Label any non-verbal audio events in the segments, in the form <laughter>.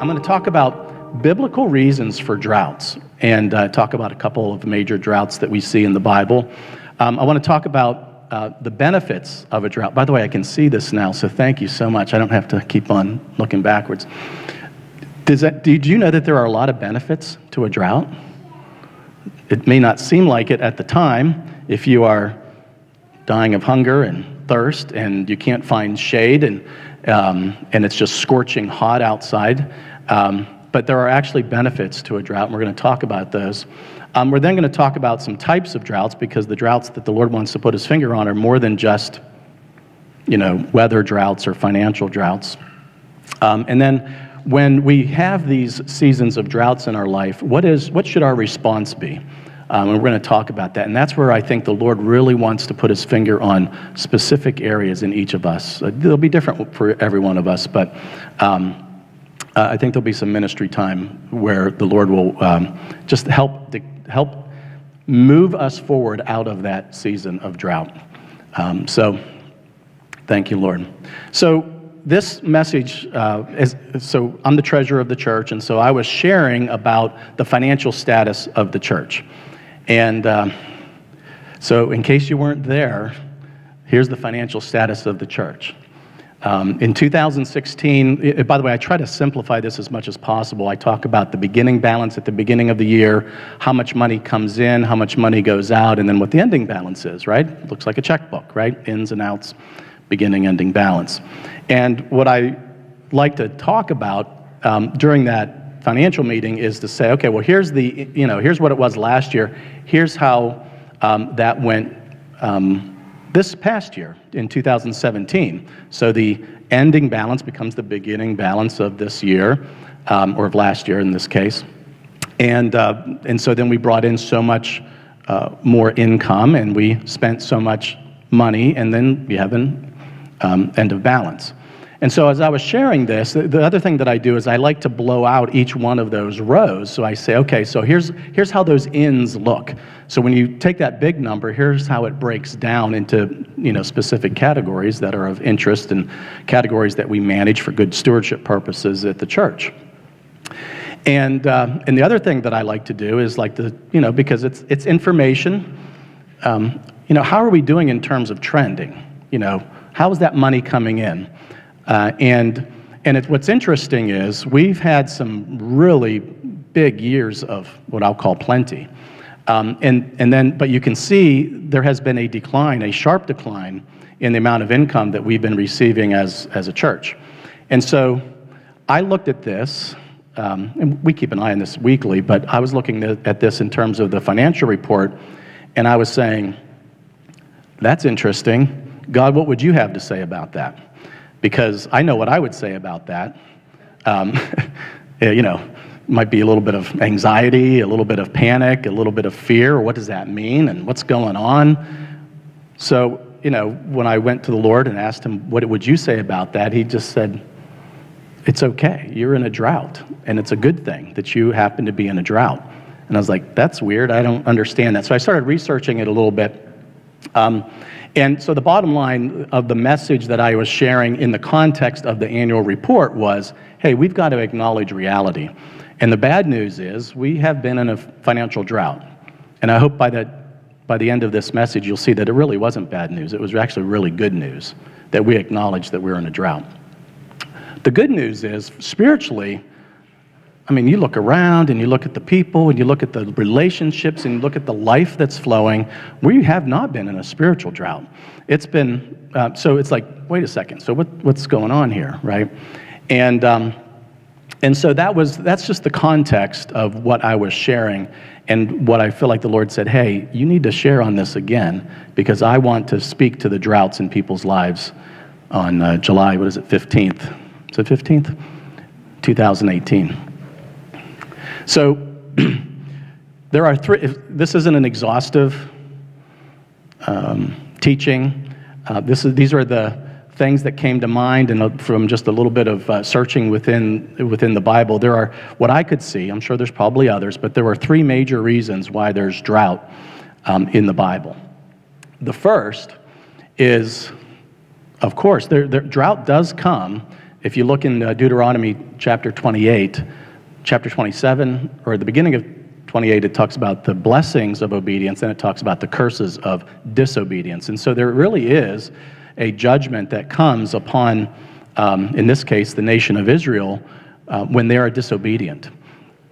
I'm going to talk about biblical reasons for droughts and uh, talk about a couple of major droughts that we see in the Bible. Um, I want to talk about uh, the benefits of a drought. By the way, I can see this now, so thank you so much. I don't have to keep on looking backwards. Does that, did you know that there are a lot of benefits to a drought? It may not seem like it at the time if you are dying of hunger and thirst and you can't find shade and, um, and it's just scorching hot outside. Um, but there are actually benefits to a drought, and we're going to talk about those. Um, we're then going to talk about some types of droughts because the droughts that the Lord wants to put his finger on are more than just, you know, weather droughts or financial droughts. Um, and then when we have these seasons of droughts in our life, what, is, what should our response be? Um, and we're going to talk about that. And that's where I think the Lord really wants to put his finger on specific areas in each of us. Uh, they'll be different for every one of us, but um, uh, I think there'll be some ministry time where the Lord will um, just help, help move us forward out of that season of drought. Um, so, thank you, Lord. So, this message uh, is so I'm the treasurer of the church, and so I was sharing about the financial status of the church. And uh, so, in case you weren't there, here's the financial status of the church. Um, in 2016, it, by the way, I try to simplify this as much as possible. I talk about the beginning balance at the beginning of the year, how much money comes in, how much money goes out, and then what the ending balance is, right? It looks like a checkbook, right? Ins and outs, beginning, ending balance. And what I like to talk about um, during that financial meeting is to say, okay, well, here's the, you know, here's what it was last year. Here's how um, that went um, this past year in 2017. So the ending balance becomes the beginning balance of this year, um, or of last year in this case. And, uh, and so then we brought in so much uh, more income and we spent so much money, and then we have an um, end of balance. And so, as I was sharing this, the other thing that I do is I like to blow out each one of those rows. So I say, okay, so here's, here's how those ends look. So when you take that big number, here's how it breaks down into you know, specific categories that are of interest and categories that we manage for good stewardship purposes at the church. And, uh, and the other thing that I like to do is like to, you know, because it's, it's information, um, you know, how are we doing in terms of trending? You know, how is that money coming in? Uh, and and it, what's interesting is we've had some really big years of what I'll call plenty. Um, and, and then, but you can see there has been a decline, a sharp decline in the amount of income that we've been receiving as, as a church. And so I looked at this, um, and we keep an eye on this weekly, but I was looking at this in terms of the financial report, and I was saying, that's interesting. God, what would you have to say about that? Because I know what I would say about that. Um, <laughs> you know, might be a little bit of anxiety, a little bit of panic, a little bit of fear. What does that mean? And what's going on? So, you know, when I went to the Lord and asked him, What would you say about that? He just said, It's okay. You're in a drought. And it's a good thing that you happen to be in a drought. And I was like, That's weird. I don't understand that. So I started researching it a little bit. Um, and so the bottom line of the message that I was sharing in the context of the annual report was hey, we've got to acknowledge reality. And the bad news is we have been in a financial drought. And I hope by, that, by the end of this message, you'll see that it really wasn't bad news. It was actually really good news that we acknowledge that we're in a drought. The good news is, spiritually, I mean, you look around and you look at the people and you look at the relationships and you look at the life that's flowing. We have not been in a spiritual drought. It's been, uh, so it's like, wait a second, so what, what's going on here, right? And, um, and so that was, that's just the context of what I was sharing and what I feel like the Lord said, hey, you need to share on this again because I want to speak to the droughts in people's lives on uh, July, what is it, 15th? Is it 15th? 2018. So <clears throat> there are three, this isn't an exhaustive um, teaching. Uh, this is, these are the things that came to mind and uh, from just a little bit of uh, searching within, within the Bible. There are, what I could see, I'm sure there's probably others, but there are three major reasons why there's drought um, in the Bible. The first is, of course, there, there, drought does come If you look in uh, Deuteronomy chapter 28, chapter 27, or the beginning of 28, it talks about the blessings of obedience, and it talks about the curses of disobedience. And so there really is a judgment that comes upon, um, in this case, the nation of Israel uh, when they are disobedient.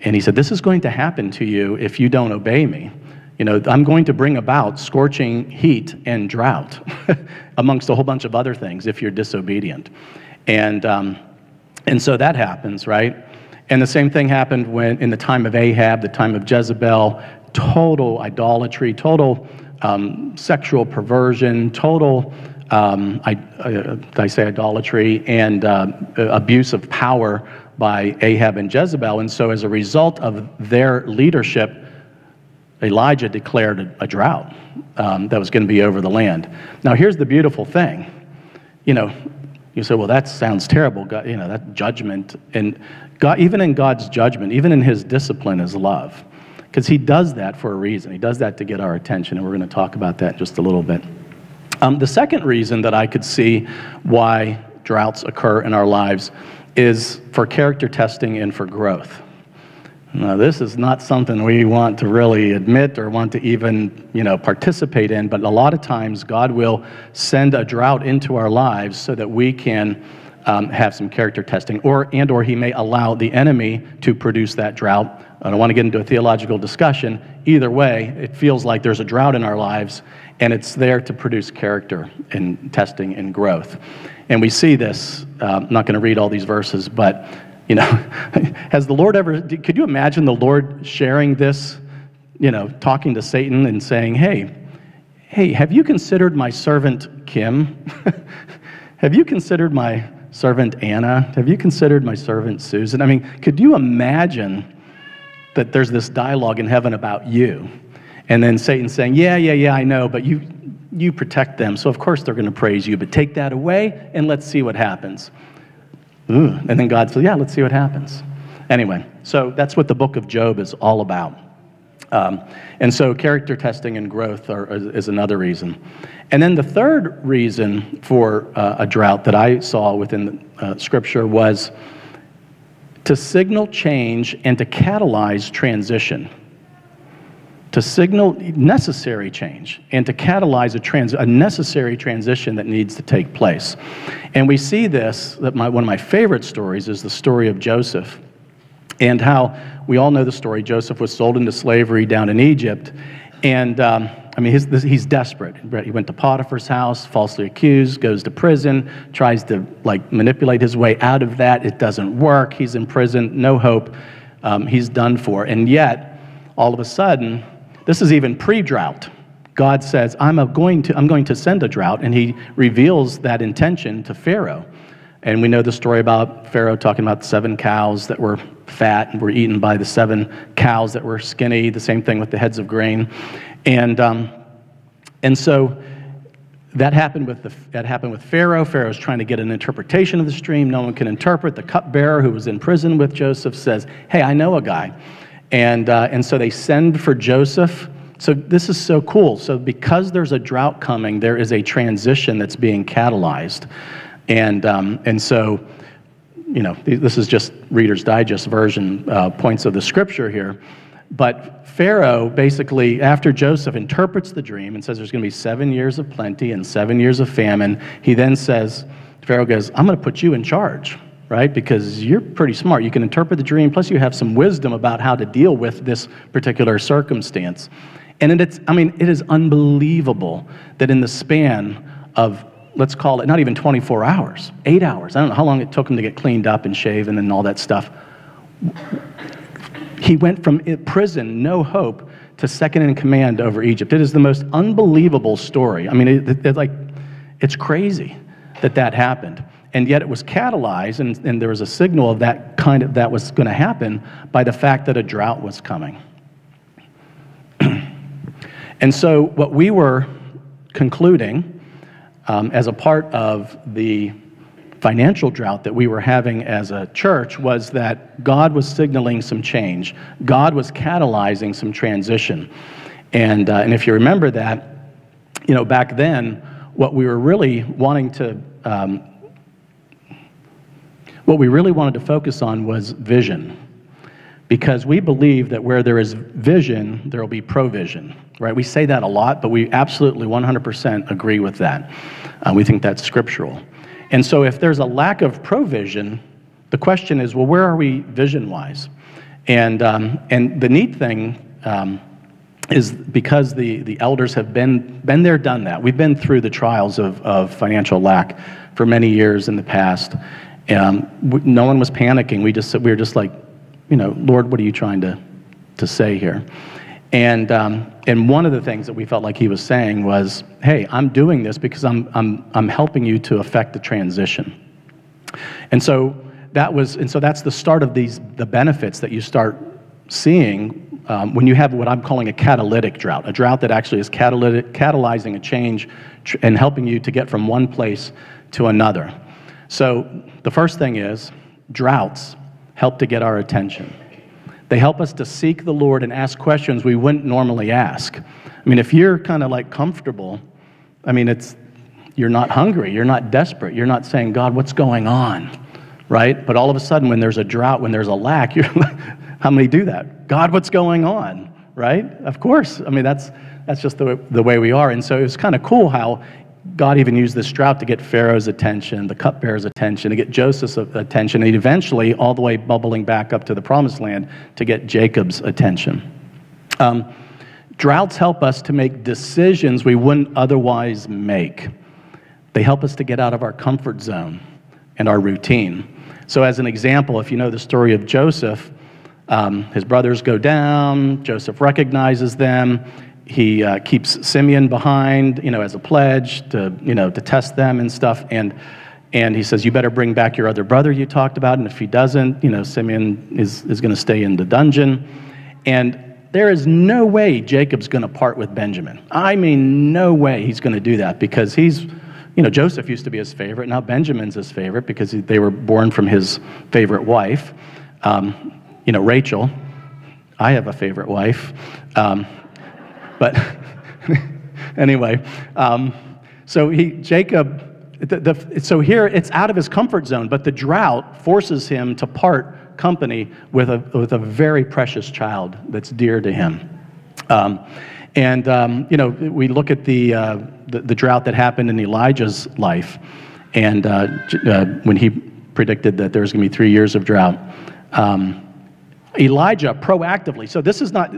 And he said, This is going to happen to you if you don't obey me. You know, I'm going to bring about scorching heat and drought, <laughs> amongst a whole bunch of other things, if you're disobedient. And, um, and so that happens, right? And the same thing happened when, in the time of Ahab, the time of Jezebel, total idolatry, total um, sexual perversion, total, um, I, uh, I say idolatry, and uh, abuse of power by Ahab and Jezebel. And so, as a result of their leadership, Elijah declared a, a drought um, that was going to be over the land. Now, here's the beautiful thing. You know, you say, well, that sounds terrible. God, you know, that judgment. And God, even in God's judgment, even in his discipline, is love. Because he does that for a reason. He does that to get our attention. And we're going to talk about that in just a little bit. Um, the second reason that I could see why droughts occur in our lives is for character testing and for growth. Now, this is not something we want to really admit or want to even, you know, participate in, but a lot of times God will send a drought into our lives so that we can um, have some character testing, or and or He may allow the enemy to produce that drought. I don't want to get into a theological discussion. Either way, it feels like there's a drought in our lives, and it's there to produce character and testing and growth. And we see this. Uh, I'm not going to read all these verses, but you know, <laughs> has the Lord ever, could you imagine the Lord sharing this, you know, talking to Satan and saying, hey, hey, have you considered my servant Kim? <laughs> have you considered my servant Anna? Have you considered my servant Susan? I mean, could you imagine that there's this dialogue in heaven about you? And then Satan saying, yeah, yeah, yeah, I know, but you, you protect them, so of course they're going to praise you, but take that away and let's see what happens. Ooh. And then God said, Yeah, let's see what happens. Anyway, so that's what the book of Job is all about. Um, and so character testing and growth are, is another reason. And then the third reason for uh, a drought that I saw within uh, Scripture was to signal change and to catalyze transition to signal necessary change and to catalyze a, trans- a necessary transition that needs to take place. And we see this, that my, one of my favorite stories is the story of Joseph and how we all know the story. Joseph was sold into slavery down in Egypt. And um, I mean, he's, he's desperate. He went to Potiphar's house, falsely accused, goes to prison, tries to like manipulate his way out of that. It doesn't work. He's in prison, no hope. Um, he's done for. And yet, all of a sudden, this is even pre drought. God says, I'm going, to, I'm going to send a drought, and he reveals that intention to Pharaoh. And we know the story about Pharaoh talking about seven cows that were fat and were eaten by the seven cows that were skinny, the same thing with the heads of grain. And, um, and so that happened, with the, that happened with Pharaoh. Pharaoh's trying to get an interpretation of the stream. No one can interpret. The cupbearer who was in prison with Joseph says, Hey, I know a guy. And, uh, and so they send for Joseph. So this is so cool. So because there's a drought coming, there is a transition that's being catalyzed. And, um, and so, you know, this is just Reader's Digest version uh, points of the scripture here. But Pharaoh basically, after Joseph interprets the dream and says there's going to be seven years of plenty and seven years of famine, he then says, Pharaoh goes, I'm going to put you in charge right? Because you're pretty smart. You can interpret the dream, plus you have some wisdom about how to deal with this particular circumstance. And it's, I mean, it is unbelievable that in the span of, let's call it not even 24 hours, eight hours, I don't know how long it took him to get cleaned up and shaven and all that stuff. He went from prison, no hope, to second in command over Egypt. It is the most unbelievable story. I mean, it, it, like, it's crazy that that happened and yet it was catalyzed and, and there was a signal of that kind of that was going to happen by the fact that a drought was coming <clears throat> and so what we were concluding as a part of the financial drought that we were having as a church was that god was signaling some change. God was catalyzing some transition. And, uh, and if you remember that you know back then what we were really wanting to um, what we really wanted to focus on was vision because we believe that where there is vision, there will be provision, right? We say that a lot, but we absolutely 100% agree with that. Uh, we think that's scriptural. And so if there's a lack of provision, the question is, well, where are we vision wise? And, um, and the neat thing um, is because the, the elders have been, been there, done that. We've been through the trials of, of financial lack for many years in the past. Um, no one was panicking. We, just, we were just like, you know, Lord, what are you trying to, to say here? And, um, and one of the things that we felt like he was saying was, hey, I'm doing this because I'm, I'm, I'm helping you to affect the transition. And so that was, and so that's the start of these, the benefits that you start seeing um, when you have what I'm calling a catalytic drought, a drought that actually is catalytic, catalyzing a change tr- and helping you to get from one place to another. So the first thing is droughts help to get our attention. They help us to seek the Lord and ask questions we wouldn't normally ask. I mean, if you're kind of like comfortable, I mean, it's you're not hungry, you're not desperate, you're not saying, God, what's going on? Right? But all of a sudden, when there's a drought, when there's a lack, <laughs> you're like, how many do that? God, what's going on? Right? Of course. I mean, that's that's just the, the way we are. And so it was kind of cool how God even used this drought to get Pharaoh's attention, the cupbearer's attention, to get Joseph's attention, and eventually all the way bubbling back up to the promised land to get Jacob's attention. Um, droughts help us to make decisions we wouldn't otherwise make. They help us to get out of our comfort zone and our routine. So, as an example, if you know the story of Joseph, um, his brothers go down, Joseph recognizes them, he uh, keeps Simeon behind, you know, as a pledge to, you know, to test them and stuff. And, and he says, you better bring back your other brother you talked about. And if he doesn't, you know, Simeon is, is going to stay in the dungeon. And there is no way Jacob's going to part with Benjamin. I mean, no way he's going to do that because he's, you know, Joseph used to be his favorite. Now Benjamin's his favorite because they were born from his favorite wife, um, you know, Rachel. I have a favorite wife. Um, but <laughs> anyway, um, so he, Jacob, the, the, so here it's out of his comfort zone, but the drought forces him to part company with a, with a very precious child that's dear to him. Um, and, um, you know, we look at the, uh, the, the, drought that happened in Elijah's life, and uh, uh, when he predicted that there was going to be three years of drought. Um, Elijah proactively, so this is not,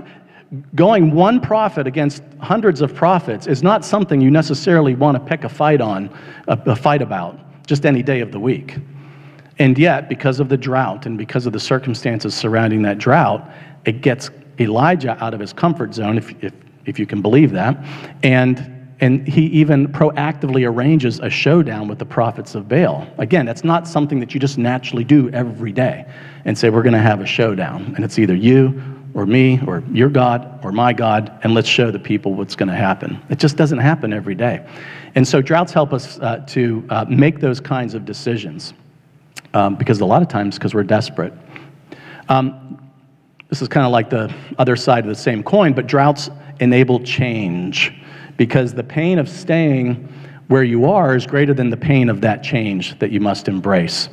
going one prophet against hundreds of prophets is not something you necessarily want to pick a fight on, a, a, fight about, just any day of the week. And yet, because of the drought and because of the circumstances surrounding that drought, it gets Elijah out of his comfort zone, if, if, if you can believe that. And, and he even proactively arranges a showdown with the prophets of Baal. Again, that's not something that you just naturally do every day and say, we're going to have a showdown. And it's either you or me or your God or my God, and let's show the people what's going to happen. It just doesn't happen every day. And so droughts help us uh, to uh, make those kinds of decisions um, because a lot of times, because we're desperate. Um, this is kind of like the other side of the same coin, but droughts enable change because the pain of staying where you are is greater than the pain of that change that you must embrace.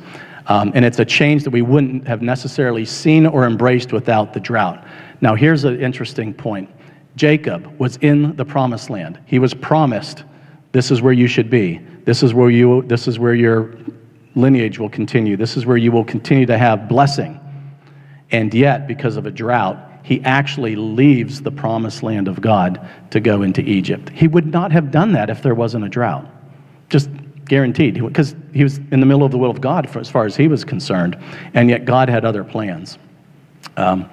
Um, and it's a change that we wouldn't have necessarily seen or embraced without the drought. Now, here's an interesting point Jacob was in the promised land. He was promised, this is where you should be. This is where, you, this is where your lineage will continue. This is where you will continue to have blessing. And yet, because of a drought, he actually leaves the promised land of God to go into Egypt. He would not have done that if there wasn't a drought. Just guaranteed, because he was in the middle of the will of God as far as he was concerned, and yet God had other plans. Um,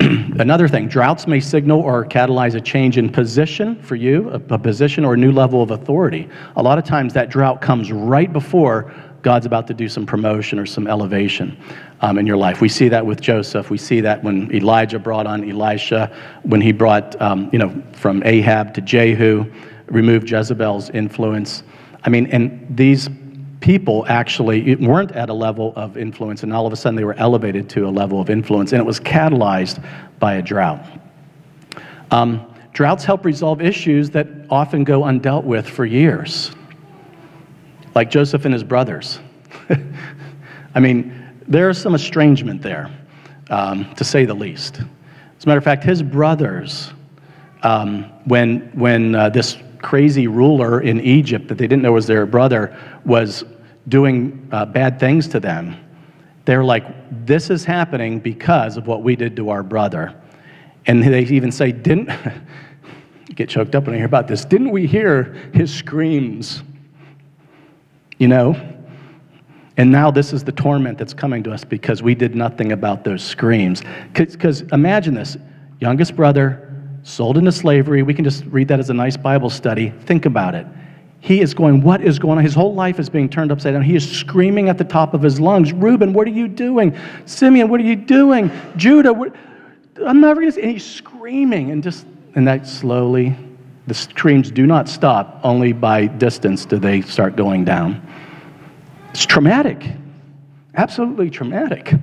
<clears throat> another thing, droughts may signal or catalyze a change in position for you, a, a position or a new level of authority. A lot of times that drought comes right before God's about to do some promotion or some elevation um, in your life. We see that with Joseph. We see that when Elijah brought on Elisha, when he brought, um, you know, from Ahab to Jehu remove Jezebel's influence. I mean, and these people actually weren't at a level of influence, and all of a sudden they were elevated to a level of influence, and it was catalyzed by a drought. Um, droughts help resolve issues that often go undealt with for years. like Joseph and his brothers. <laughs> I mean, there's some estrangement there, um, to say the least. As a matter of fact, his brothers, um, when, when uh, this crazy ruler in Egypt that they didn't know was their brother was doing uh, bad things to them, they're like, this is happening because of what we did to our brother. And they even say, didn't, <laughs> get choked up when I hear about this, didn't we hear his screams? You know? And now this is the torment that's coming to us because we did nothing about those screams. Because imagine this youngest brother sold into slavery. We can just read that as a nice Bible study. Think about it. He is going, What is going on? His whole life is being turned upside down. He is screaming at the top of his lungs, Reuben, what are you doing? Simeon, what are you doing? Judah, what? I'm never going to see. And he's screaming, and just, and that slowly, the screams do not stop. Only by distance do they start going down. It's traumatic, absolutely traumatic.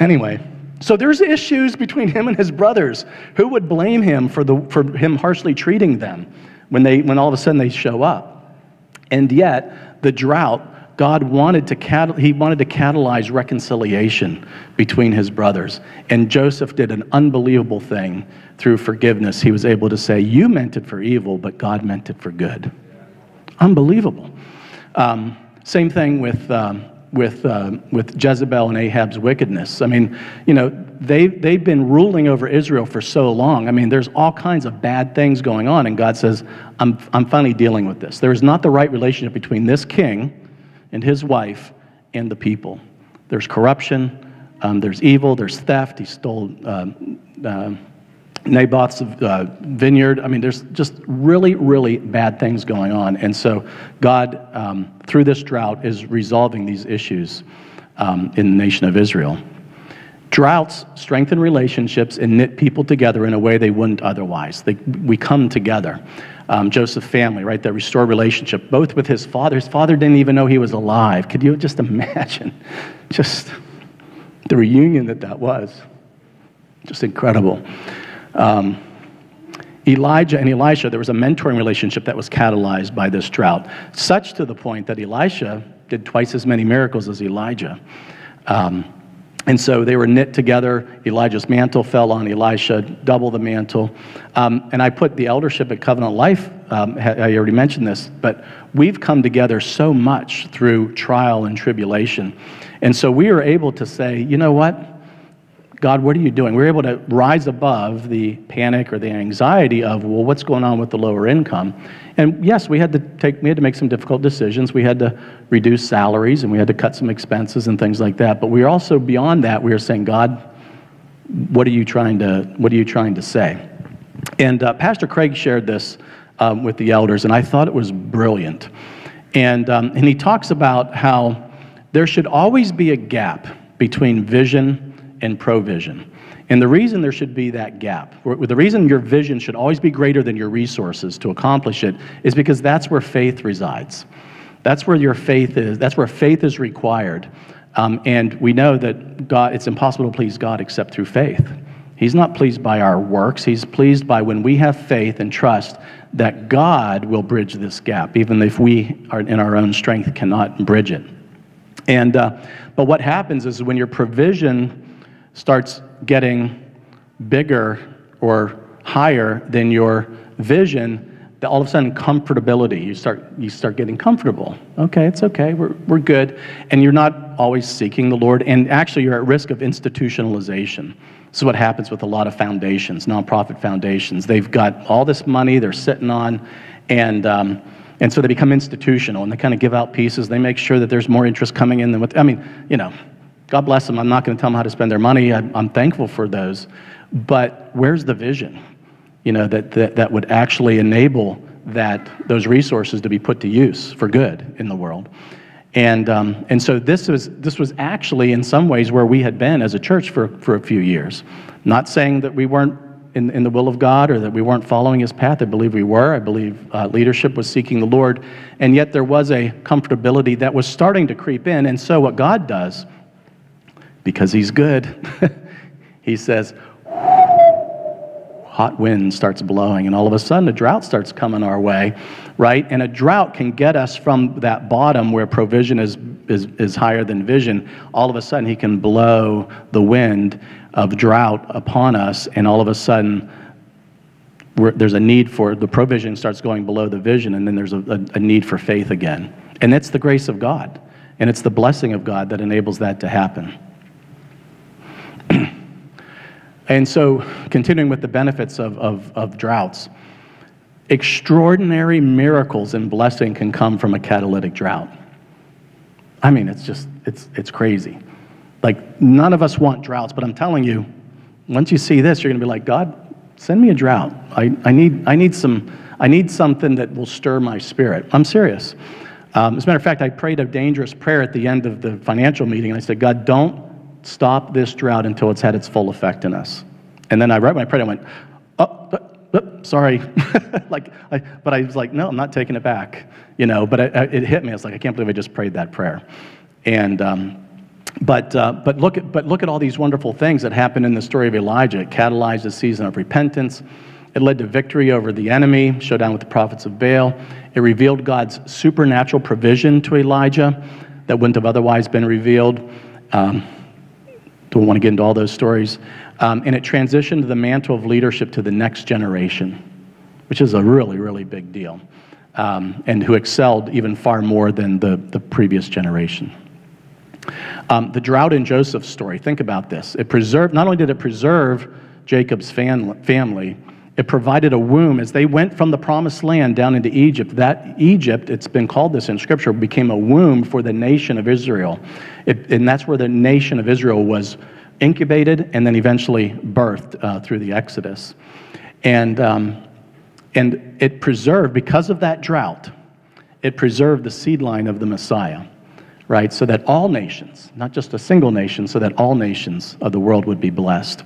Anyway, so there's issues between him and his brothers. Who would blame him for, the, for him harshly treating them when, they, when all of a sudden they show up? And yet, the drought, God wanted to, cat- he wanted to catalyze reconciliation between his brothers. And Joseph did an unbelievable thing through forgiveness. He was able to say, You meant it for evil, but God meant it for good. Unbelievable. Um, same thing with, um, with, uh, with Jezebel and Ahab's wickedness. I mean, you know, they, they've been ruling over Israel for so long. I mean, there's all kinds of bad things going on, and God says, I'm, I'm finally dealing with this. There is not the right relationship between this king and his wife and the people. There's corruption, um, there's evil, there's theft. He stole. Uh, uh, Naboth's uh, vineyard. I mean, there's just really, really bad things going on. And so, God, um, through this drought, is resolving these issues um, in the nation of Israel. Droughts strengthen relationships and knit people together in a way they wouldn't otherwise. They, we come together. Um, Joseph's family, right, that restored relationship, both with his father. His father didn't even know he was alive. Could you just <laughs> imagine? Just the reunion that that was. Just incredible. Um, Elijah and Elisha, there was a mentoring relationship that was catalyzed by this drought, such to the point that Elisha did twice as many miracles as Elijah. Um, and so they were knit together. Elijah's mantle fell on Elisha, double the mantle. Um, and I put the eldership at Covenant Life, um, I already mentioned this, but we've come together so much through trial and tribulation. And so we are able to say, you know what? God, what are you doing? We are able to rise above the panic or the anxiety of, well, what's going on with the lower income? And yes, we had to take, we had to make some difficult decisions. We had to reduce salaries and we had to cut some expenses and things like that. But we are also beyond that. We are saying, God, what are you trying to, what are you trying to say? And uh, Pastor Craig shared this um, with the elders, and I thought it was brilliant. And, um, and he talks about how there should always be a gap between vision and provision. And the reason there should be that gap, the reason your vision should always be greater than your resources to accomplish it, is because that's where faith resides. That's where your faith is. That's where faith is required. Um, and we know that God, it's impossible to please God except through faith. He's not pleased by our works. He's pleased by when we have faith and trust that God will bridge this gap, even if we are in our own strength cannot bridge it. And uh, but what happens is when your provision starts getting bigger or higher than your vision, that all of a sudden comfortability, you start, you start getting comfortable. Okay, it's okay, we're, we're good. And you're not always seeking the Lord, and actually you're at risk of institutionalization. This is what happens with a lot of foundations, nonprofit foundations. They've got all this money they're sitting on, and um, and so they become institutional and they kind of give out pieces. They make sure that there's more interest coming in than what, I mean, you know, God bless them. I'm not going to tell them how to spend their money. I'm, I'm thankful for those. But where's the vision? You know, that, that, that would actually enable that, those resources to be put to use for good in the world. And, um, and so this was, this was actually, in some ways, where we had been as a church for, for a few years. Not saying that we weren't in, in the will of God or that we weren't following his path. I believe we were. I believe uh, leadership was seeking the Lord. And yet there was a comfortability that was starting to creep in. And so what God does because he's good. <laughs> he says, hot wind starts blowing, and all of a sudden a drought starts coming our way, right? And a drought can get us from that bottom where provision is, is, is higher than vision. All of a sudden, he can blow the wind of drought upon us, and all of a sudden, there's a need for the provision starts going below the vision, and then there's a, a, a need for faith again. And it's the grace of God, and it's the blessing of God that enables that to happen. <clears throat> and so, continuing with the benefits of, of, of droughts, extraordinary miracles and blessing can come from a catalytic drought. I mean, it's just, it's, it's crazy. Like, none of us want droughts, but I'm telling you, once you see this, you're going to be like, God, Send me a drought. I, I, need, I, need some, I need something that will stir my spirit. I'm serious. Um, as a matter of fact, I prayed a dangerous prayer at the end of the financial meeting, and I said, God, don't stop this drought until it's had its full effect in us. And then I, right when I prayed, I went, oh, oh, oh sorry. <laughs> like, I, but I was like, no, I'm not taking it back. You know, but it, it, hit me. I was like, I can't believe I just prayed that prayer. And um, but, uh, but, look at, but look at all these wonderful things that happened in the story of Elijah. It catalyzed a season of repentance. It led to victory over the enemy, showdown with the prophets of Baal. It revealed God's supernatural provision to Elijah that wouldn't have otherwise been revealed. Um, don't want to get into all those stories. Um, and it transitioned the mantle of leadership to the next generation, which is a really, really big deal, um, and who excelled even far more than the, the previous generation. Um, the drought in Joseph's story, think about this. It preserved, not only did it preserve Jacob's family, it provided a womb as they went from the promised land down into Egypt. That Egypt, it's been called this in Scripture, became a womb for the nation of Israel. It, and that's where the nation of Israel was incubated and then eventually birthed uh, through the Exodus. And, um, and it preserved, because of that drought, it preserved the seed line of the Messiah right? So that all nations, not just a single nation, so that all nations of the world would be blessed.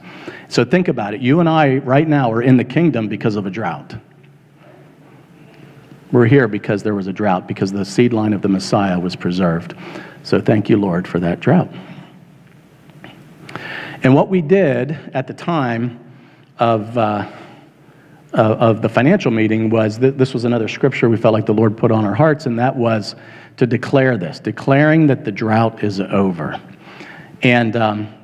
So think about it. You and I, right now, are in the kingdom because of a drought. We're here because there was a drought, because the seed line of the Messiah was preserved. So thank you, Lord, for that drought. And what we did at the time of, uh, of the financial meeting was that this was another scripture we felt like the Lord put on our hearts, and that was to declare this, declaring that the drought is over. And, um,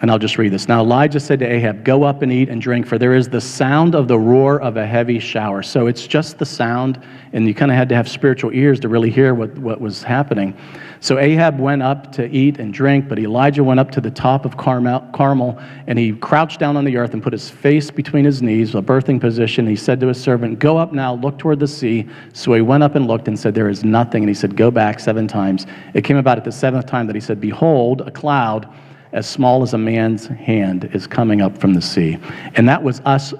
and I'll just read this. Now Elijah said to Ahab, Go up and eat and drink, for there is the sound of the roar of a heavy shower. So it's just the sound, and you kind of had to have spiritual ears to really hear what, what was happening. So Ahab went up to eat and drink, but Elijah went up to the top of Carmel, and he crouched down on the earth and put his face between his knees, a birthing position. He said to his servant, Go up now, look toward the sea. So he went up and looked and said, There is nothing. And he said, Go back seven times. It came about at the seventh time that he said, Behold, a cloud as small as a man's hand is coming up from the sea. And that was us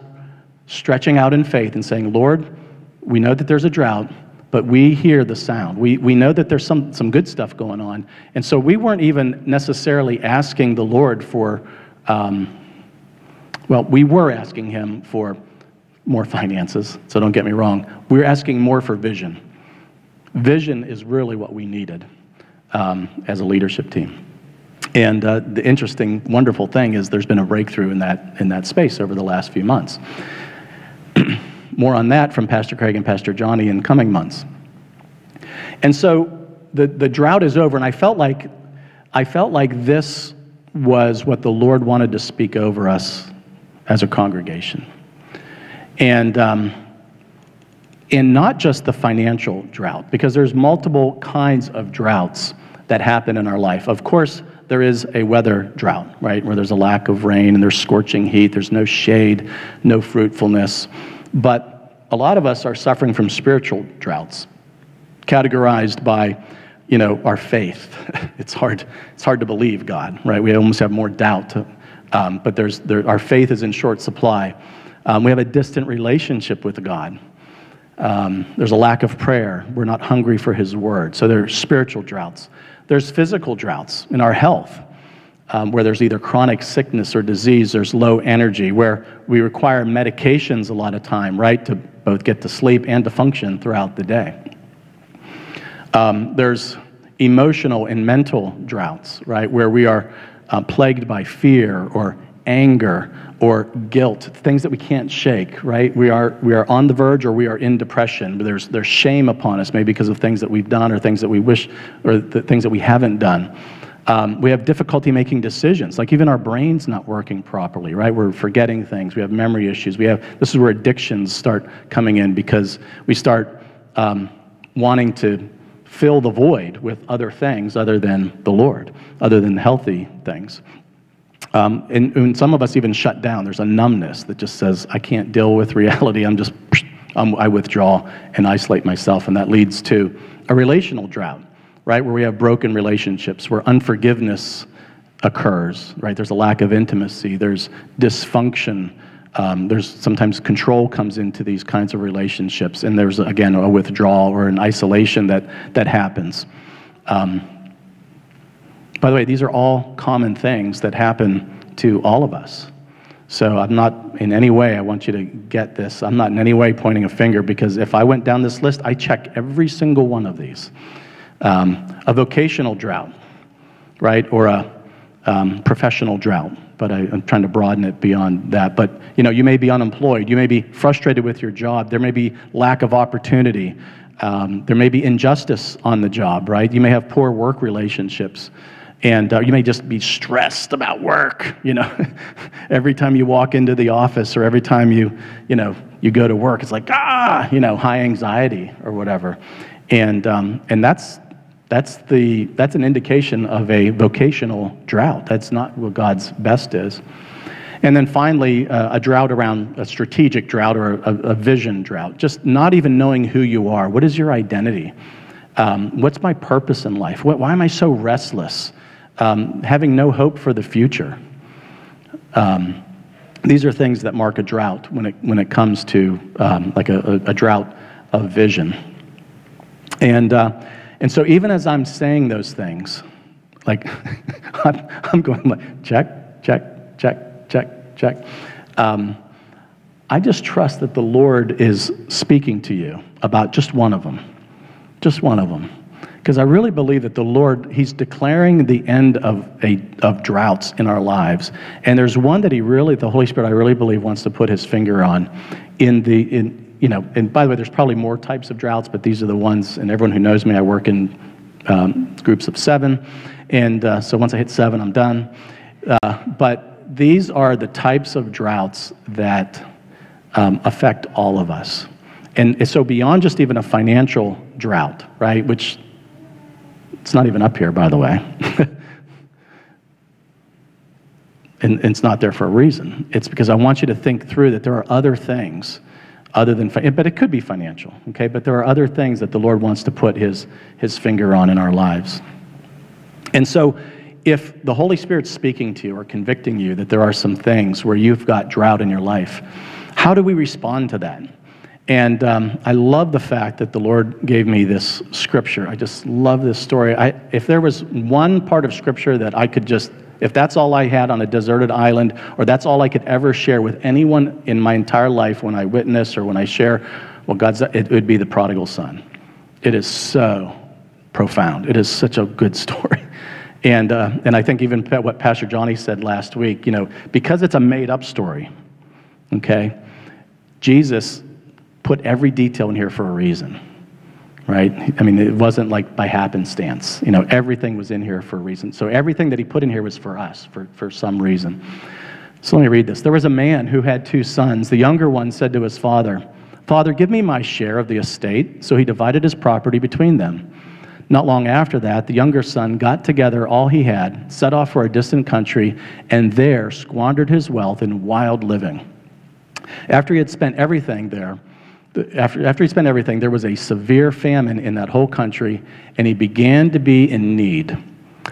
stretching out in faith and saying, Lord, we know that there's a drought, but we hear the sound. We, we know that there's some, some good stuff going on. And so we weren't even necessarily asking the Lord for, um, well, we were asking Him for more finances, so don't get me wrong. We we're asking more for vision. Vision is really what we needed um, as a leadership team. And uh, the interesting, wonderful thing is there's been a breakthrough in that, in that space over the last few months. <clears throat> More on that from Pastor Craig and Pastor Johnny in coming months. And so the, the drought is over, and I felt like I felt like this was what the Lord wanted to speak over us as a congregation. And um, in not just the financial drought, because there's multiple kinds of droughts that happen in our life. Of course, there is a weather drought, right, where there's a lack of rain and there's scorching heat, there's no shade, no fruitfulness. But a lot of us are suffering from spiritual droughts, categorized by you know, our faith. <laughs> it's hard, it's hard to believe God, right? We almost have more doubt. Um, but there's, there, our faith is in short supply. Um, we have a distant relationship with God. Um, there's a lack of prayer. We're not hungry for His word. So there are spiritual droughts. There's physical droughts in our health, um, where there's either chronic sickness or disease, there's low energy, where we require medications a lot of time, right, to both get to sleep and to function throughout the day. Um, there's emotional and mental droughts, right, where we are uh, plagued by fear or anger or guilt, things that we can't shake, right? We are, we are on the verge or we are in depression. There's, there's shame upon us, maybe because of things that we've done or things that we wish, or the things that we haven't done. Um, we have difficulty making decisions, like even our brain's not working properly, right? We're forgetting things. We have memory issues. We have, this is where addictions start coming in because we start um, wanting to fill the void with other things other than the Lord, other than healthy things. Um, and, and, some of us even shut down. There's a numbness that just says, I can't deal with reality. I'm just, I'm, I withdraw and isolate myself. And that leads to a relational drought, right? Where we have broken relationships, where unforgiveness occurs, right? There's a lack of intimacy, there's dysfunction. Um, there's sometimes control comes into these kinds of relationships, and there's again a withdrawal or an isolation that that happens. Um, by the way, these are all common things that happen to all of us. So I'm not in any way, I want you to get this, I'm not in any way pointing a finger because if I went down this list, I check every single one of these. Um, a vocational drought, right? Or a um, professional drought, but I, am trying to broaden it beyond that. But you know, you may be unemployed, you may be frustrated with your job, there may be lack of opportunity, um, there may be injustice on the job, right? You may have poor work relationships. And uh, you may just be stressed about work, you know. <laughs> every time you walk into the office or every time you, you know, you go to work, it's like, ah, you know, high anxiety or whatever. And, um, and that's, that's, the, that's an indication of a vocational drought. That's not what God's best is. And then finally, uh, a drought around a strategic drought or a, a, vision drought, just not even knowing who you are. What is your identity? Um, what's my purpose in life? What, why am I so restless? Um, having no hope for the future. Um, these are things that mark a drought when it, when it comes to um, like a, a, drought of vision. And, uh, and so even as I'm saying those things, like <laughs> I'm, I'm, going like, check, check, check, check, check. Um, I just trust that the Lord is speaking to you about just one of them, just one of them because I really believe that the Lord, He's declaring the end of, a, of droughts in our lives. And there's one that He really, the Holy Spirit, I really believe, wants to put His finger on in the, in, you know, and by the way, there's probably more types of droughts, but these are the ones, and everyone who knows me, I work in um, groups of seven. And uh, so once I hit seven, I'm done. Uh, but these are the types of droughts that um, affect all of us. And so beyond just even a financial drought, right, which it's not even up here, by the way. <laughs> and, and, it's not there for a reason. It's because I want you to think through that there are other things other than, but it could be financial, okay? But there are other things that the Lord wants to put his, his finger on in our lives. And so, if the Holy Spirit's speaking to you or convicting you that there are some things where you've got drought in your life, how do we respond to that? And um, I love the fact that the Lord gave me this scripture. I just love this story. I, if there was one part of scripture that I could just, if that's all I had on a deserted island, or that's all I could ever share with anyone in my entire life when I witness or when I share, well, God's, it would be the prodigal son. It is so profound. It is such a good <laughs> story. And, uh, and I think even what Pastor Johnny said last week, you know, because it's a made up story, okay, Jesus put every detail in here for a reason, right? I mean, it wasn't like by happenstance. You know, everything was in here for a reason. So everything that he put in here was for us, for, for some reason. So let me read this. There was a man who had two sons. The younger one said to his father, Father, give me my share of the estate. So he divided his property between them. Not long after that, the younger son got together all he had, set off for a distant country, and there squandered his wealth in wild living. After he had spent everything there, after, after he spent everything, there was a severe famine in that whole country, and he began to be in need.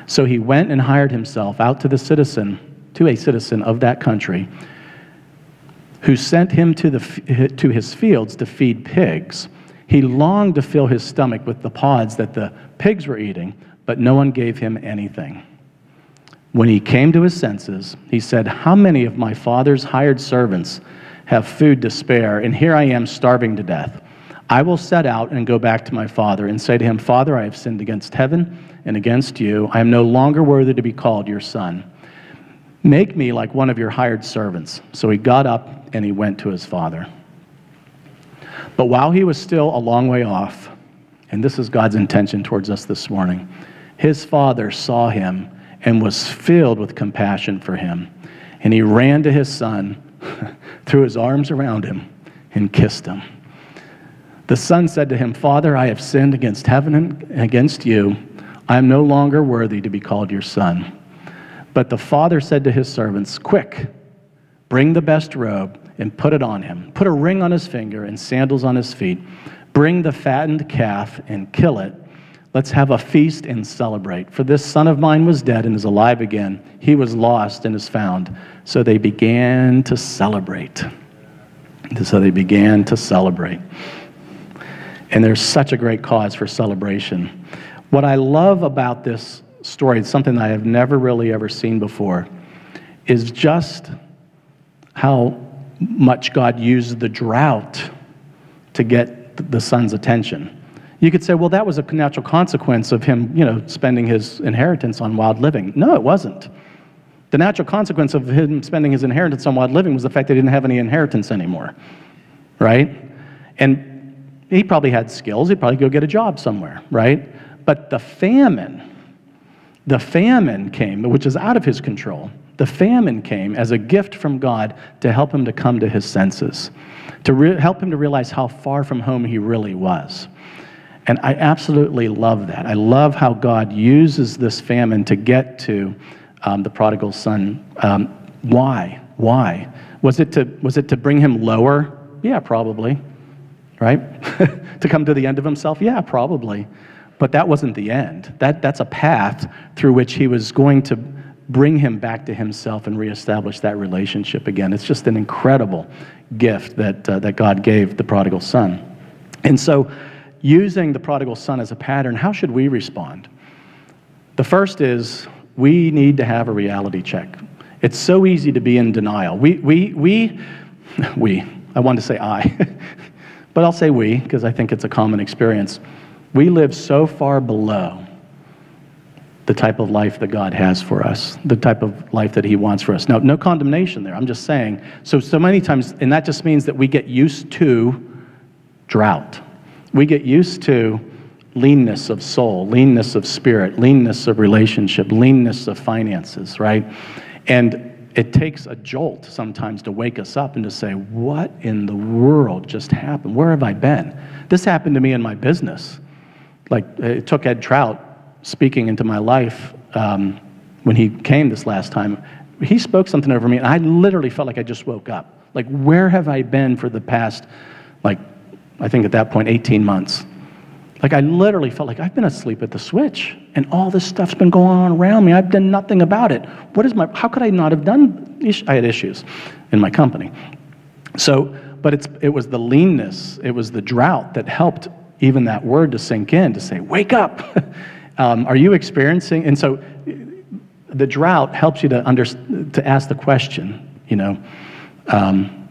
So he went and hired himself out to the citizen, to a citizen of that country, who sent him to, the, to his fields to feed pigs. He longed to fill his stomach with the pods that the pigs were eating, but no one gave him anything. When he came to his senses, he said, How many of my father's hired servants? Have food to spare, and here I am starving to death. I will set out and go back to my father and say to him, Father, I have sinned against heaven and against you. I am no longer worthy to be called your son. Make me like one of your hired servants. So he got up and he went to his father. But while he was still a long way off, and this is God's intention towards us this morning, his father saw him and was filled with compassion for him. And he ran to his son, <laughs> threw his arms around him, and kissed him. The son said to him, Father, I have sinned against heaven and against you. I am no longer worthy to be called your son. But the father said to his servants, Quick, bring the best robe and put it on him. Put a ring on his finger and sandals on his feet. Bring the fattened calf and kill it. Let's have a feast and celebrate. For this son of mine was dead and is alive again. He was lost and is found. So they began to celebrate. So they began to celebrate. And there's such a great cause for celebration. What I love about this story, it's something I have never really ever seen before, is just how much God used the drought to get the son's attention. You could say, well, that was a natural consequence of him, you know, spending his inheritance on wild living. No, it wasn't. The natural consequence of him spending his inheritance on wild living was the fact that he didn't have any inheritance anymore, right? And he probably had skills. He'd probably go get a job somewhere, right? But the famine, the famine came, which is out of his control. The famine came as a gift from God to help him to come to his senses, to re- help him to realize how far from home he really was. And I absolutely love that. I love how God uses this famine to get to um, the prodigal son. Um, why? Why? Was it, to, was it to bring him lower? Yeah, probably. Right? <laughs> to come to the end of himself? Yeah, probably. But that wasn't the end. That, that's a path through which he was going to bring him back to himself and reestablish that relationship again. It's just an incredible gift that, uh, that God gave the prodigal son. And so, using the prodigal son as a pattern, how should we respond? The first is we need to have a reality check. It's so easy to be in denial. We, we, we, <laughs> we, I wanted to say I, <laughs> but I'll say we because I think it's a common experience. We live so far below the type of life that God has for us, the type of life that He wants for us. Now, no condemnation there. I'm just saying. So, so many times, and that just means that we get used to drought. We get used to leanness of soul, leanness of spirit, leanness of relationship, leanness of finances, right? And it takes a jolt sometimes to wake us up and to say, What in the world just happened? Where have I been? This happened to me in my business. Like, it took Ed Trout speaking into my life um, when he came this last time, he spoke something over me, and I literally felt like I just woke up. Like, where have I been for the past, like, I think at that point, 18 months? Like, I literally felt like I've been asleep at the switch, and all this stuff's been going on around me. I've done nothing about it. What is my, how could I not have done, I had issues in my company. So, but it's, it was the leanness, it was the drought that helped even that word to sink in, to say, wake up. <laughs> Um, are you experiencing? And so the drought helps you to, under, to ask the question, you know, um,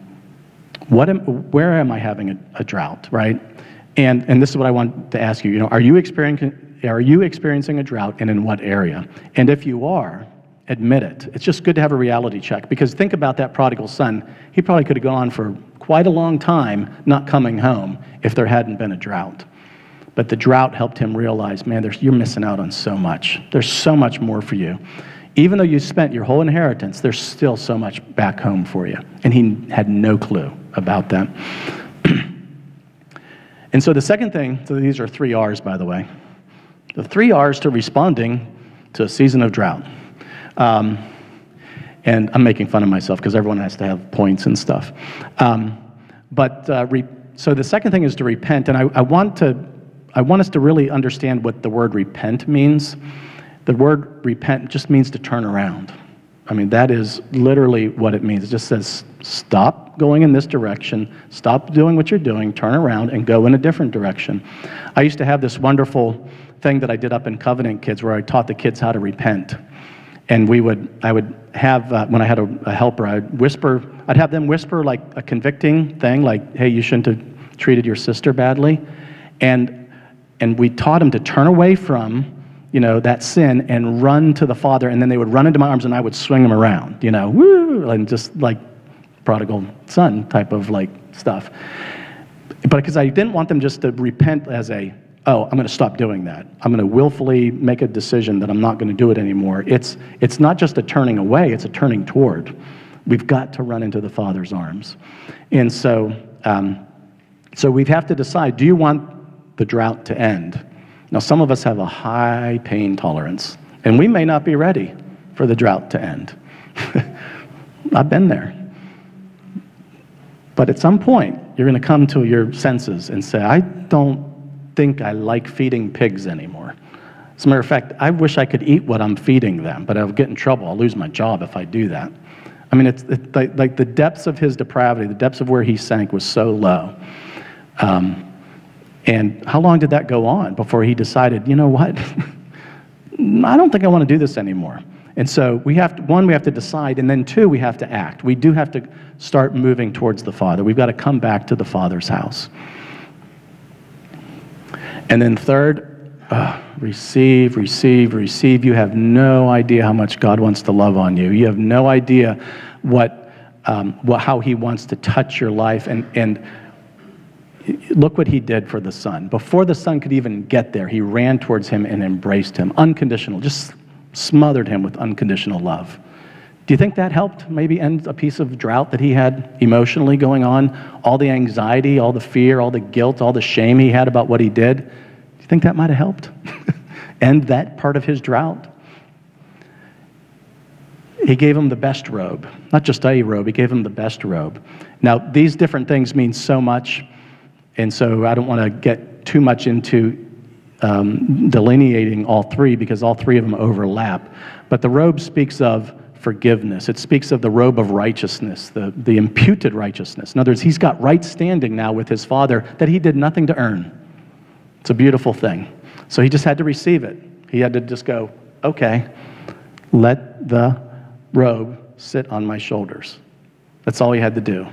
what am, where am I having a, a, drought, right? And, and this is what I want to ask you, you know, are you, are you experiencing a drought and in what area? And if you are, admit it. It's just good to have a reality check because think about that prodigal son. He probably could have gone for quite a long time not coming home if there hadn't been a drought. But the drought helped him realize, man, you're missing out on so much. There's so much more for you. Even though you spent your whole inheritance, there's still so much back home for you. And he had no clue about that. <clears throat> and so the second thing, so these are three R's, by the way. The three R's to responding to a season of drought. Um, and I'm making fun of myself because everyone has to have points and stuff. Um, but uh, re- so the second thing is to repent, and I, I want to I want us to really understand what the word repent means. The word repent just means to turn around. I mean, that is literally what it means. It just says, stop going in this direction, stop doing what you're doing, turn around, and go in a different direction. I used to have this wonderful thing that I did up in Covenant Kids where I taught the kids how to repent. And we would, I would have, uh, when I had a, a helper, I'd whisper, I'd have them whisper like a convicting thing, like, hey, you shouldn't have treated your sister badly. And and we taught them to turn away from you know, that sin and run to the Father, and then they would run into my arms and I would swing them around, you know, woo, and just like prodigal son type of like stuff. But because I didn't want them just to repent as a, oh, I'm going to stop doing that. I'm going to willfully make a decision that I'm not going to do it anymore. It's, it's not just a turning away, it's a turning toward. We've got to run into the Father's arms. And so, um, so we have to decide do you want the drought to end? Now, some of us have a high pain tolerance, and we may not be ready for the drought to end. <laughs> I've been there. But at some point, you're going to come to your senses and say, I don't think I like feeding pigs anymore. As a matter of fact, I wish I could eat what I'm feeding them, but I'll get in trouble. I'll lose my job if I do that. I mean, it's, like, like, the depths of his depravity, the depths of where he sank was so low. Um, and how long did that go on before he decided, you know what? <laughs> I don't think I want to do this anymore. And so we have to, one, we have to decide, and then two, we have to act. We do have to start moving towards the Father. We've got to come back to the Father's house. And then third, uh, receive, receive, receive. You have no idea how much God wants to love on you. You have no idea what, um, what how He wants to touch your life. And, and look what He did for the Son. Before the Son could even get there, He ran towards Him and embraced Him, unconditional, just smothered him with unconditional love. Do you think that helped maybe end a piece of drought that he had emotionally going on? All the anxiety, all the fear, all the guilt, all the shame he had about what he did? Do you think that might have helped <laughs> end that part of his drought? He gave him the best robe, not just a robe, he gave him the best robe. Now, these different things mean so much, and so I don't want to get too much into um, delineating all three because all three of them overlap. But the robe speaks of forgiveness. It speaks of the robe of righteousness, the, the imputed righteousness. In other words, he's got right standing now with his father that he did nothing to earn. It's a beautiful thing. So he just had to receive it. He had to just go, okay, let the robe sit on my shoulders. That's all he had to do.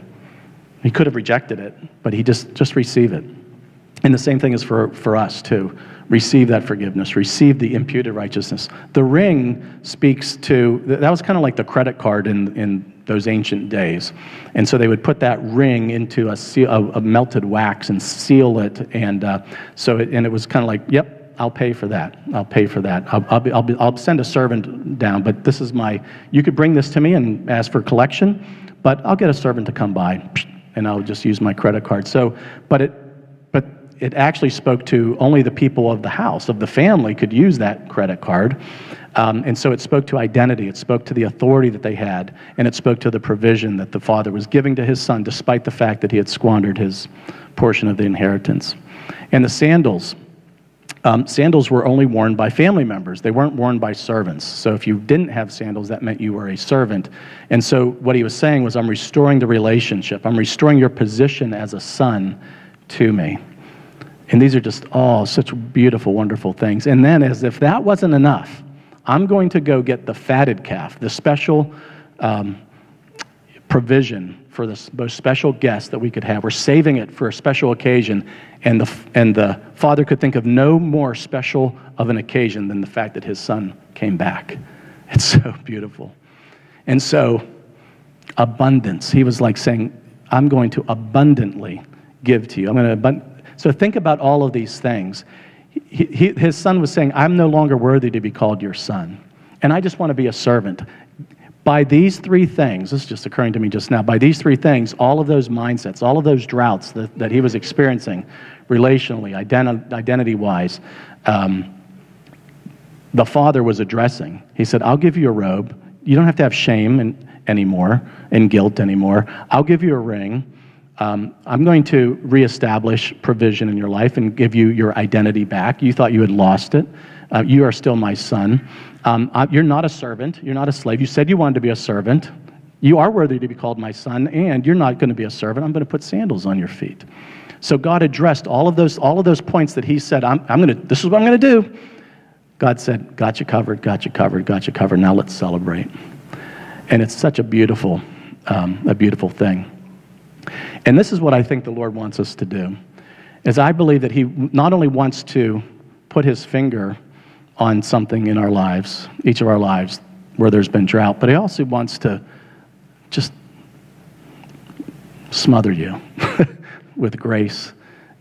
He could have rejected it, but he just, just receive it. And the same thing is for, for us, too receive that forgiveness, receive the imputed righteousness. The ring speaks to, that was kind of like the credit card in, in those ancient days. And so they would put that ring into a, seal, a, a melted wax and seal it. And uh, so, it, and it was kind of like, yep, I'll pay for that. I'll pay for that. I'll, I'll, be, I'll, be, I'll send a servant down, but this is my, you could bring this to me and ask for collection, but I'll get a servant to come by and I'll just use my credit card. So, but it, but it actually spoke to only the people of the house, of the family, could use that credit card. Um, and so it spoke to identity, it spoke to the authority that they had, and it spoke to the provision that the father was giving to his son, despite the fact that he had squandered his portion of the inheritance. And the sandals, um, sandals were only worn by family members. They weren't worn by servants. So if you didn't have sandals, that meant you were a servant. And so what he was saying was, I'm restoring the relationship. I'm restoring your position as a son to me. And these are just all such beautiful, wonderful things. And then, as if that wasn't enough, I'm going to go get the fatted calf, the special um, provision for the most special guest that we could have. We're saving it for a special occasion, and the, and the father could think of no more special of an occasion than the fact that his son came back. It's <laughs> so beautiful. And so, abundance. He was like saying, I'm going to abundantly give to you. I'm going to abund-. so think about all of these things. He, he, his son was saying, I'm no longer worthy to be called your son, and I just want to be a servant. By these three things, this is just occurring to me just now, by these three things, all of those mindsets, all of those droughts that, that he was experiencing relationally, identi- identity wise, um, the father was addressing. He said, I'll give you a robe. You don't have to have shame and, anymore and guilt anymore. I'll give you a ring. Um, I'm going to reestablish provision in your life and give you your identity back. You thought you had lost it. Uh, you are still my son. Um, uh, you're not a servant. You're not a slave. You said you wanted to be a servant. You are worthy to be called my son, and you're not going to be a servant. I'm going to put sandals on your feet. So God addressed all of those, all of those points that He said, I'm, I'm going to, this is what I'm going to do. God said, Got you covered, got you covered, got you covered. Now let's celebrate. And it's such a beautiful, um, a beautiful thing. And this is what I think the Lord wants us to do. Is I believe that he not only wants to put his finger on something in our lives, each of our lives, where there's been drought, but He also wants to just smother you <laughs> with grace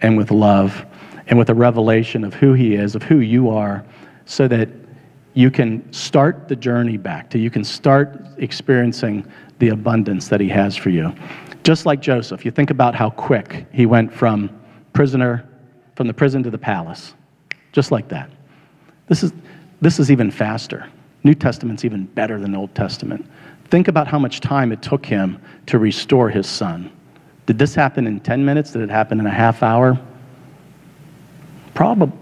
and with love and with a revelation of who He is, of who you are, so that you can start the journey back to, you can start experiencing the abundance that He has for you. Just like Joseph, you think about how quick he went from prisoner, from the prison to the palace, just like that. This is, this is even faster. New Testament's even better than Old Testament. Think about how much time it took him to restore his son. Did this happen in 10 minutes? Did it happen in a half hour? Probably.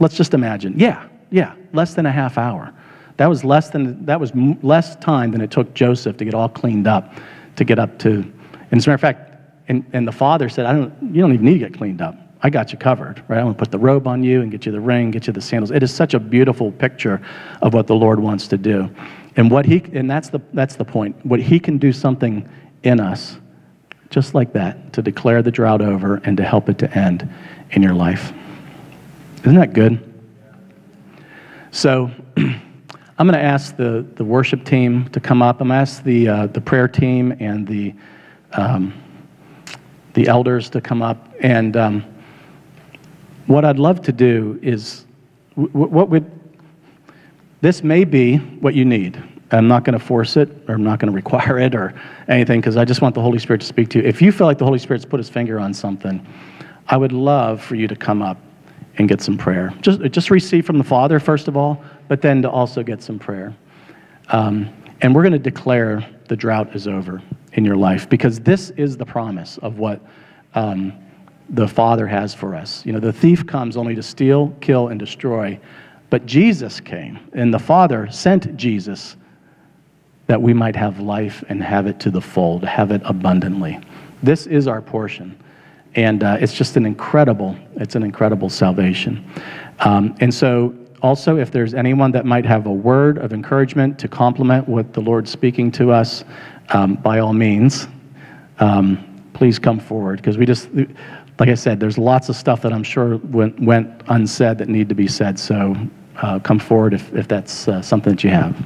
Let's just imagine. Yeah, yeah, less than a half hour. That was less than that was less time than it took Joseph to get all cleaned up, to get up to. And as a matter of fact, and, and the father said, "I don't. You don't even need to get cleaned up. I got you covered, right? I'm going to put the robe on you and get you the ring, get you the sandals. It is such a beautiful picture of what the Lord wants to do. And what he and that's the that's the point. What he can do something in us just like that to declare the drought over and to help it to end in your life. Isn't that good? So <clears throat> I'm going to ask the, the worship team to come up. I'm going to ask the, uh, the prayer team and the, um, the elders to come up. And um, what I'd love to do is, what would, this may be what you need. I'm not going to force it or I'm not going <laughs> to require it or anything because I just want the Holy Spirit to speak to you. If you feel like the Holy Spirit's put his finger on something, I would love for you to come up and get some prayer. Just, just receive from the Father, first of all, but then to also get some prayer. Um, and we're going to declare the drought is over in your life because this is the promise of what um, the Father has for us. You know, the thief comes only to steal, kill, and destroy, but Jesus came, and the Father sent Jesus that we might have life and have it to the full, to have it abundantly. This is our portion. And uh, it's just an incredible, it's an incredible salvation. Um, and so also, if there's anyone that might have a word of encouragement to complement what the Lord's speaking to us, um, by all means, um, please come forward. Because we just, like I said, there's lots of stuff that I'm sure went, went unsaid that need to be said. So uh, come forward if, if that's uh, something that you have.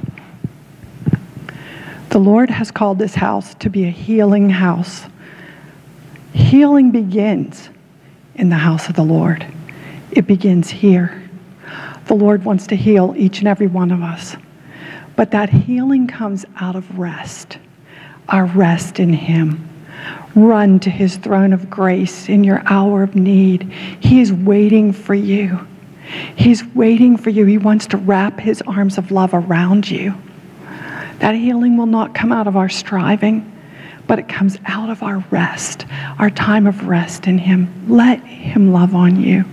The Lord has called this house to be a healing house. Healing begins in the house of the Lord, it begins here. The Lord wants to heal each and every one of us. But that healing comes out of rest, our rest in Him. Run to His throne of grace in your hour of need. He is waiting for you. He's waiting for you. He wants to wrap His arms of love around you. That healing will not come out of our striving, but it comes out of our rest, our time of rest in Him. Let Him love on you.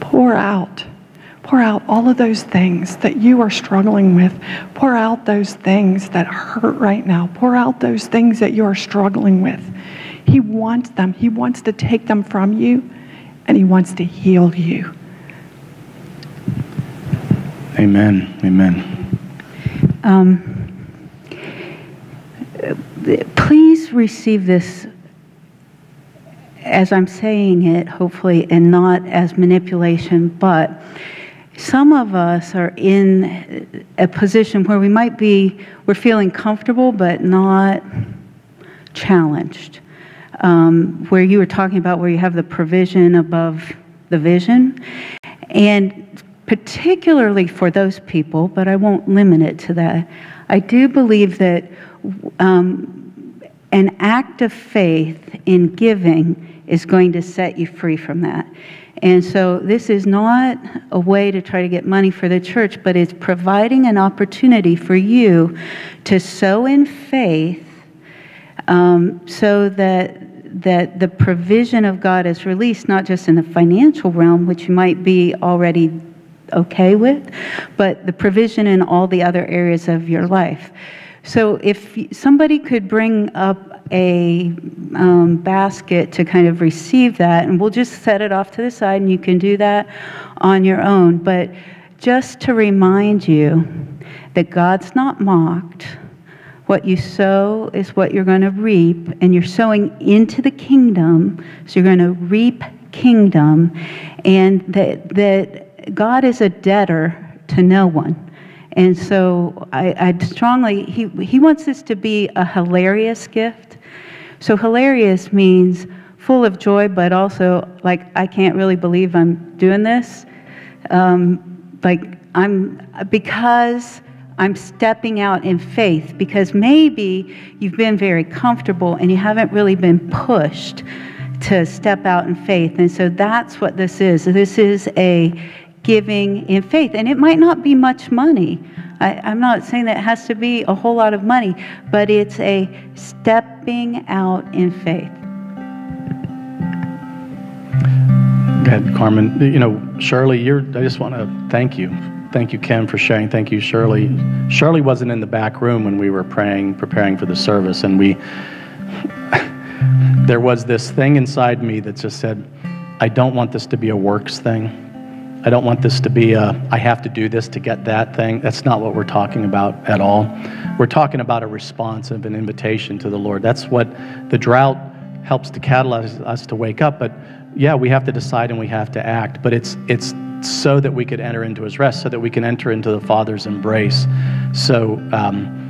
Pour out. Pour out all of those things that you are struggling with. Pour out those things that hurt right now. Pour out those things that you are struggling with. He wants them. He wants to take them from you, and He wants to heal you. Amen. Amen. Um, please receive this as I'm saying it, hopefully, and not as manipulation, but some of us are in a position where we might be, we're feeling comfortable but not challenged. Um, where you were talking about where you have the provision above the vision. And particularly for those people, but I won't limit it to that, I do believe that um, an act of faith in giving is going to set you free from that. And so this is not a way to try to get money for the church, but it's providing an opportunity for you to sow in faith um, so that that the provision of God is released not just in the financial realm, which you might be already okay with, but the provision in all the other areas of your life. So if somebody could bring up a um, basket to kind of receive that, and we'll just set it off to the side, and you can do that on your own. But just to remind you that God's not mocked. What you sow is what you're going to reap, and you're sowing into the kingdom, so you're going to reap kingdom, and that, that God is a debtor to no one. And so I, I strongly, he, he wants this to be a hilarious gift. So hilarious means full of joy, but also like, I can't really believe I'm doing this. Um, like, I'm, because I'm stepping out in faith, because maybe you've been very comfortable and you haven't really been pushed to step out in faith. And so that's what this is. This is a giving in faith. And it might not be much money. I, am not saying that it has to be a whole lot of money, but it's a stepping out in faith. Go ahead, Carmen. You know, Shirley, you're, I just want to thank you. Thank you, Kim, for sharing. Thank you, Shirley. Shirley wasn't in the back room when we were praying, preparing for the service, and we, <laughs> there was this thing inside me that just said, I don't want this to be a works thing. I don't want this to be a, I have to do this to get that thing. That's not what we're talking about at all. We're talking about a response of an invitation to the Lord. That's what the drought helps to catalyze us to wake up. But yeah, we have to decide and we have to act, but it's it's so that we could enter into His rest, so that we can enter into the Father's embrace. So. Um,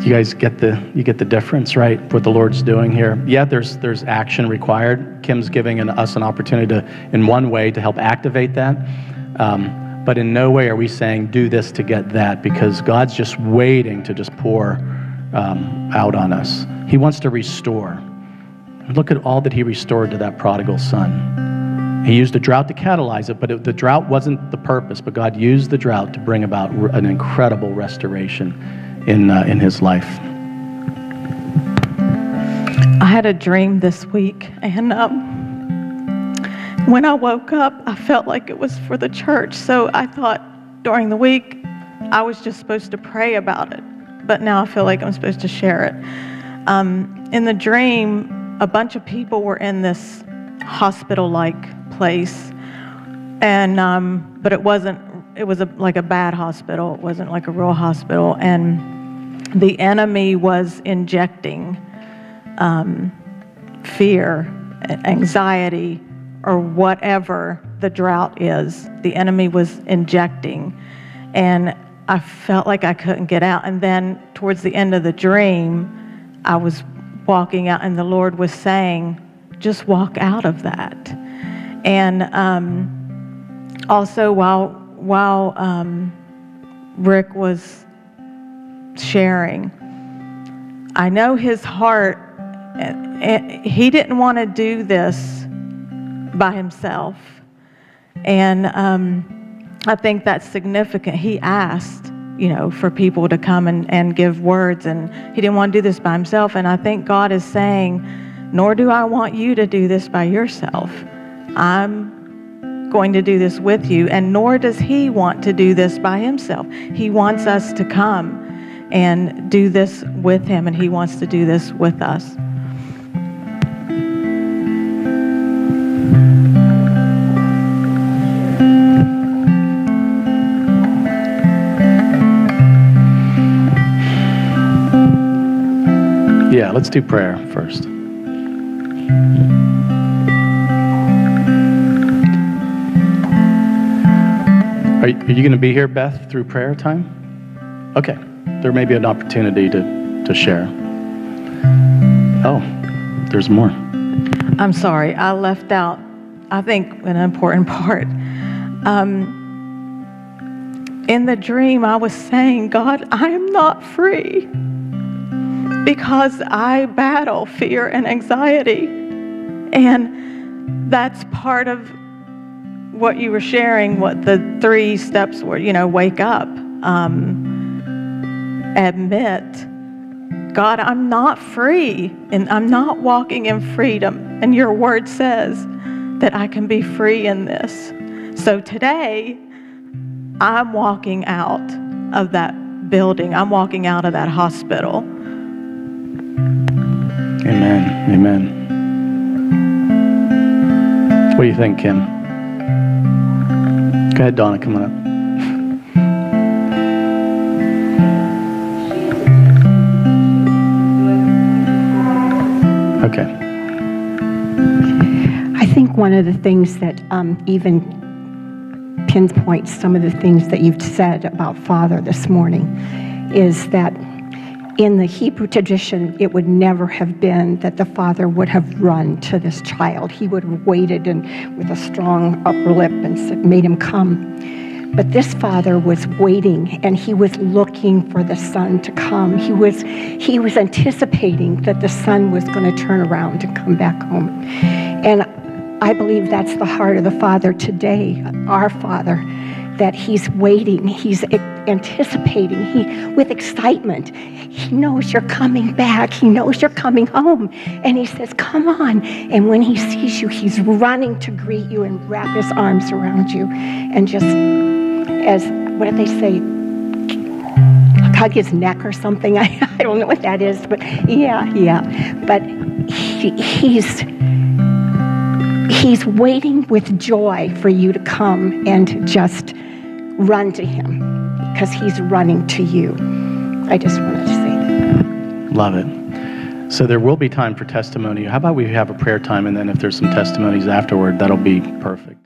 you guys get the you get the difference, right? What the Lord's doing here. Yeah, there's there's action required. Kim's giving an, us an opportunity to, in one way, to help activate that. Um, but in no way are we saying do this to get that, because God's just waiting to just pour um, out on us. He wants to restore. Look at all that he restored to that prodigal son. He used the drought to catalyze it, but it, the drought wasn't the purpose, but God used the drought to bring about an incredible restoration in, uh, in his life. I had a dream this week, and um, when I woke up, I felt like it was for the church. So I thought during the week I was just supposed to pray about it, but now I feel like I'm supposed to share it. Um, in the dream, a bunch of people were in this hospital-like place, and um, but it wasn't. It was a, like a bad hospital. It wasn't like a real hospital, and the enemy was injecting um, fear, anxiety, or whatever the drought is. The enemy was injecting, and I felt like I couldn't get out. And then towards the end of the dream, I was walking out, and the Lord was saying, just walk out of that. And um, also, while while um, Rick was sharing, I know his heart. He didn't want to do this by himself, and um, I think that's significant. He asked, you know, for people to come and, and give words. And he didn't want to do this by himself. And I think God is saying, nor do I want you to do this by yourself. I'm going to do this with you. And nor does he want to do this by himself. He wants us to come and do this with him, and he wants to do this with us. Yeah, let's do prayer first. Are are you going to be here, Beth, through prayer time? Okay. There may be an opportunity to, to share. Oh, there's more. I'm sorry. I left out, I think, an important <laughs> part. Um, in the dream, I was saying, God, I am not free because I battle fear and anxiety. And that's part of what you were sharing, what the three steps were, you know, wake up, um, admit, God, I'm not free and I'm not walking in freedom. And your word says that I can be free in this. So today, I'm walking out of that building, I'm walking out of that hospital. Amen. Amen. What do you think, Kim? Go ahead, Donna, come on up. Okay. I think one of the things that um, even pinpoints some of the things that you've said about Father this morning is that in the Hebrew tradition, it would never have been that the father would have run to this child. He would have waited and with a strong upper lip and made him come. But this father was waiting and he was looking for the son to come. He was, he was anticipating that the son was going to turn around and come back home. And I believe that's the heart of the Father today, our Father, that He's waiting, He's anticipating, He with excitement. He knows you're coming back, He knows you're coming home, and He says, "Come on!" And when He sees you, He's running to greet you and wrap His arms around you, and just as what did they say? Hug his neck or something. I, <laughs> I don't know what that is, but yeah, yeah. But he, he's He's waiting with joy for you to come and just run to him because he's running to you. I just wanted to say that. Love it. So there will be time for testimony. How about we have a prayer time, and then if there's some testimonies afterward, that'll be perfect.